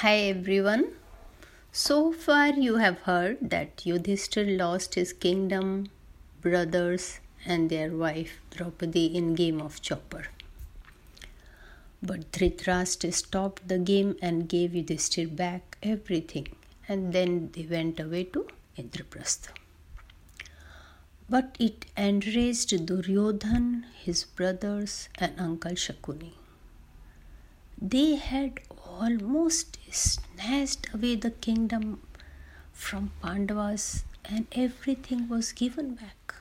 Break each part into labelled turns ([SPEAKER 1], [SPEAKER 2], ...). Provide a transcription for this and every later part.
[SPEAKER 1] Hi everyone. So far you have heard that Yudhishthir lost his kingdom, brothers, and their wife Draupadi in game of chaupar. But Dhritarashtra stopped the game and gave Yudhishthir back everything, and then they went away to Indraprastha. But it enraged Duryodhan, his brothers, and Uncle Shakuni. They had almost snatched away the kingdom from Pandavas and everything was given back.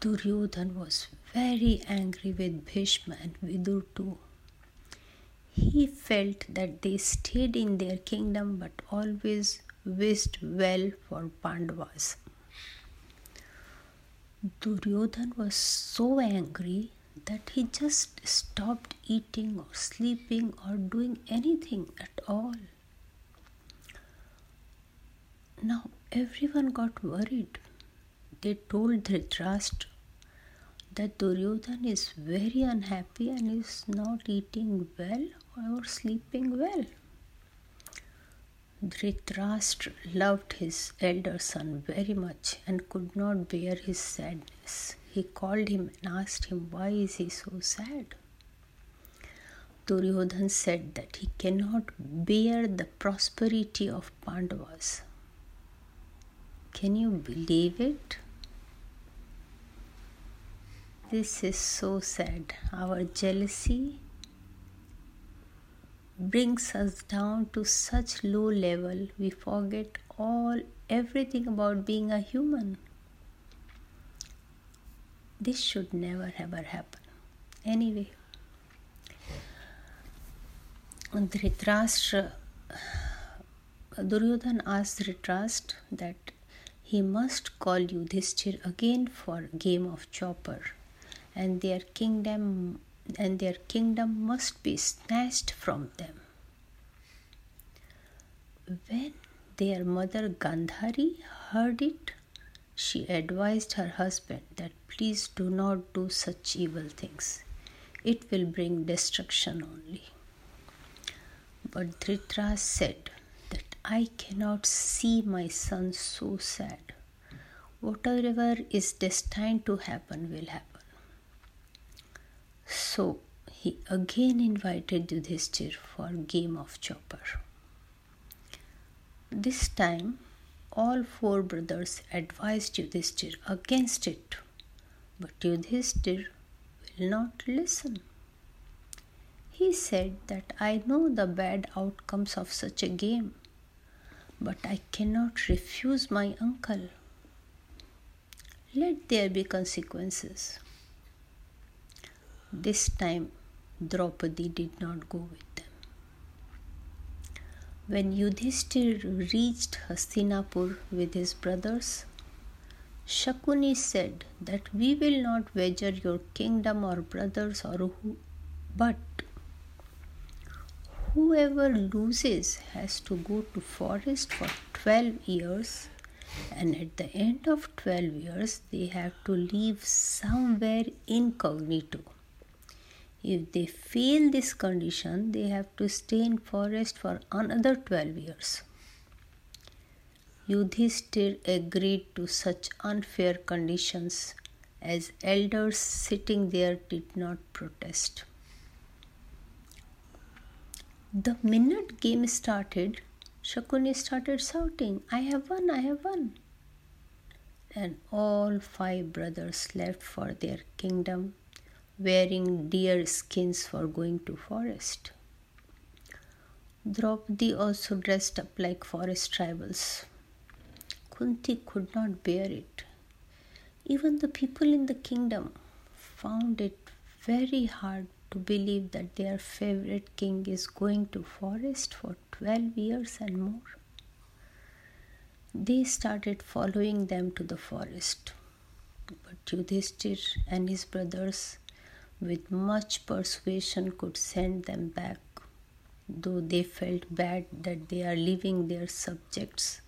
[SPEAKER 1] Duryodhan was very angry with Bhishma and Vidur too. He felt that they stayed in their kingdom but always wished well for Pandavas. Duryodhan was so angry that he just stopped eating or sleeping or doing anything at all. Now everyone got worried. They told Dhritarashtra that Duryodhan is very unhappy and is not eating well or sleeping well. Dhritarashtra loved his elder son very much and could not bear his sadness. He called him and asked him why is he so sad. Duryodhan said that he cannot bear the prosperity of Pandavas. Can you believe it? This is so sad. Our jealousy brings us down to such low level we forget all everything about being a human this should never ever happen anyway Dhritarashtra Duryodhan asked Dhritarashtra that he must call Yudhishthir again for game of chaupar and their kingdom and their kingdom must be snatched from them. When their mother Gandhari heard it, she advised her husband that please do not do such evil things. It will bring destruction only. But Dhritarashtra said that I cannot see my son so sad. Whatever is destined to happen will happen. So he again invited Yudhishthir for game of chaupar. This time all four brothers advised Yudhishthir against it, but Yudhishthir will not listen. He said that I know the bad outcomes of such a game, but I cannot refuse my uncle. Let there be consequences. This time, Draupadi did not go with them. When Yudhishthir reached Hastinapur with his brothers, Shakuni said that we will not wager your kingdom or brothers or who, but whoever loses has to go to forest for 12 years and at the end of 12 years they have to live somewhere incognito if they fail this condition, they have to stay in forest for another 12 years. Yudhishthir agreed to such unfair conditions as elders sitting there did not protest. The minute game started, Shakuni started shouting, I have won, I have won. And all five brothers left for their kingdom wearing deer skins for going to forest. Draupadi also dressed up like forest tribals. Kunti could not bear it. Even the people in the kingdom found it very hard to believe that their favorite king is going to forest for 12 years and more. They started following them to the forest. But Yudhishthir and his brothers with much persuasion could send them back, though they felt bad that they are leaving their subjects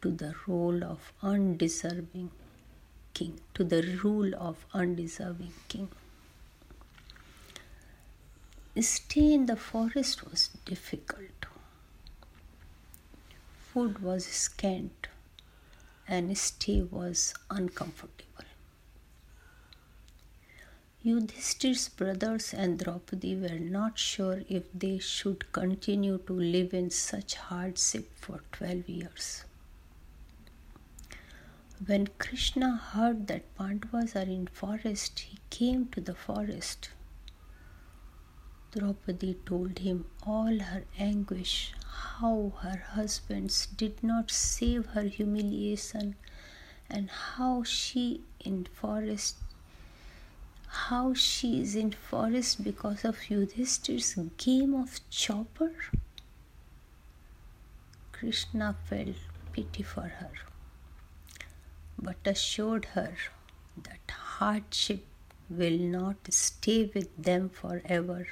[SPEAKER 1] to the role of undeserving king, to the rule of undeserving king. stay in the forest was difficult. Food was scant and stay was uncomfortable. Yudhishthir's brothers and Draupadi were not sure if they should continue to live in such hardship for 12 years. When Krishna heard that Pandavas are in forest, he came to the forest. Draupadi told him all her anguish, how her husbands did not save her humiliation, and how she in forest how she is in forest because of Yudhishthir's game of chaupar. Krishna felt pity for her but assured her that hardship will not stay with them forever,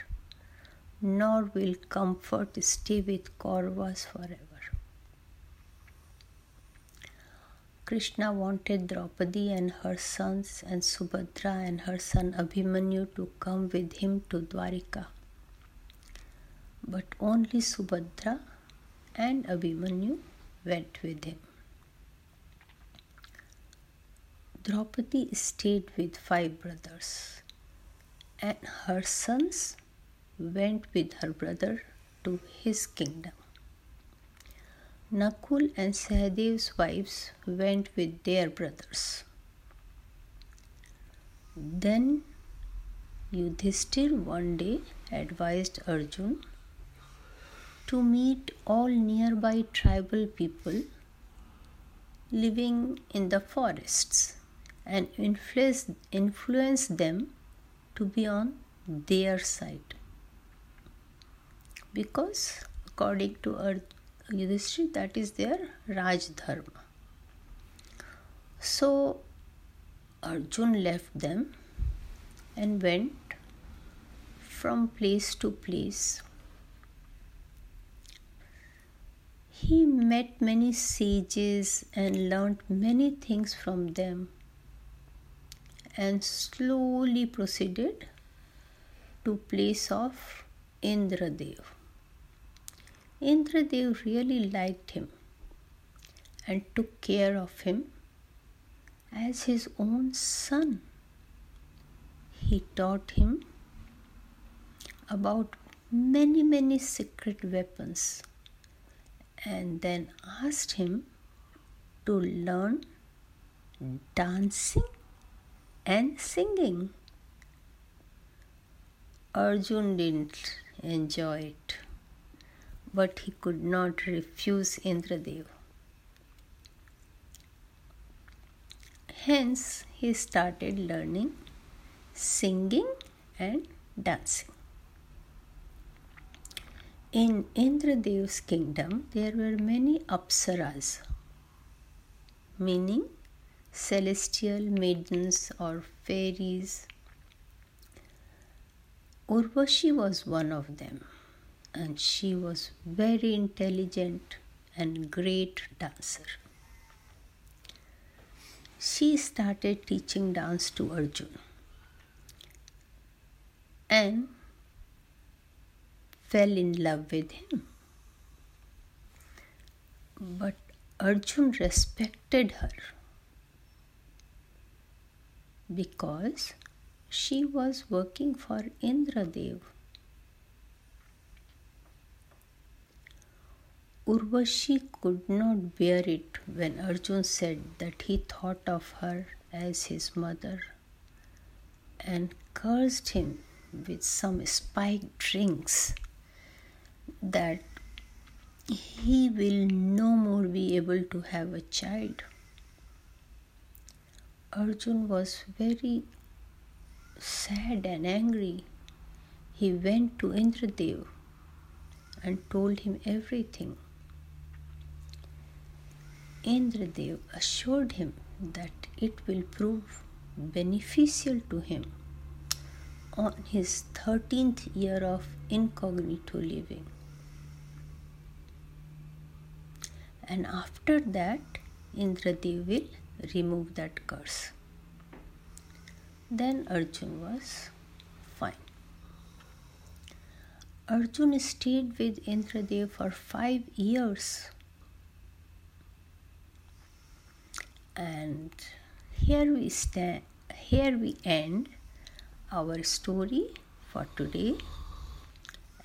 [SPEAKER 1] nor will comfort stay with Kauravas forever. Krishna wanted Draupadi and her sons and Subhadra and her son Abhimanyu to come with him to Dwarika. But only Subhadra and Abhimanyu went with him. Draupadi stayed with five brothers, and her sons went with her brother to his kingdom. Nakul and Sahadev's wives went with their brothers. Then Yudhishthir one day advised Arjun to meet all nearby tribal people living in the forests and influence, influence them to be on their side. Because according to Yudhishthir, that is their Raj Dharma. So Arjun left them and went from place to place. He met many sages and learned many things from them and slowly proceeded to place of Indradev. Indradev really liked him and took care of him as his own son. He taught him about many, many secret weapons and then asked him to learn dancing and singing. Arjun didn't enjoy it, but he could not refuse Indradev. Hence, he started learning singing and dancing. In Indradev's kingdom, there were many apsaras, meaning celestial maidens or fairies. Urvashi was one of them, and she was very intelligent and great dancer. She started teaching dance to Arjun and fell in love with him. But Arjun respected her because she was working for Indradev. Urvashi could not bear it when Arjun said that he thought of her as his mother and cursed him with some spiked drinks that he will no more be able to have a child. Arjun was very sad and angry. He went to Indradev and told him everything. Indradev assured him that it will prove beneficial to him on his 13th year of incognito living. And after that, Indradev will remove that curse. Then Arjun was fine. Arjun stayed with Indradev for five years. And here we stand here we end our story for today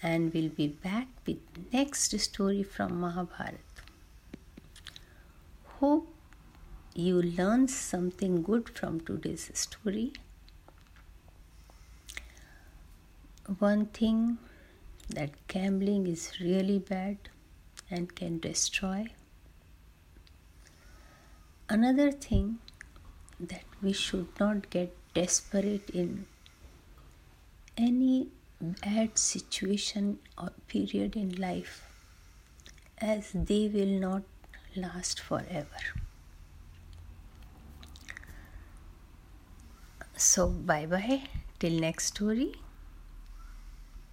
[SPEAKER 1] and we'll be back with next story from Mahabharata. Hope you learn something good from today's story. One thing that gambling is really bad and can destroy. Another thing that we should not get desperate in any bad situation or period in life as they will not last forever. So, bye bye till next story.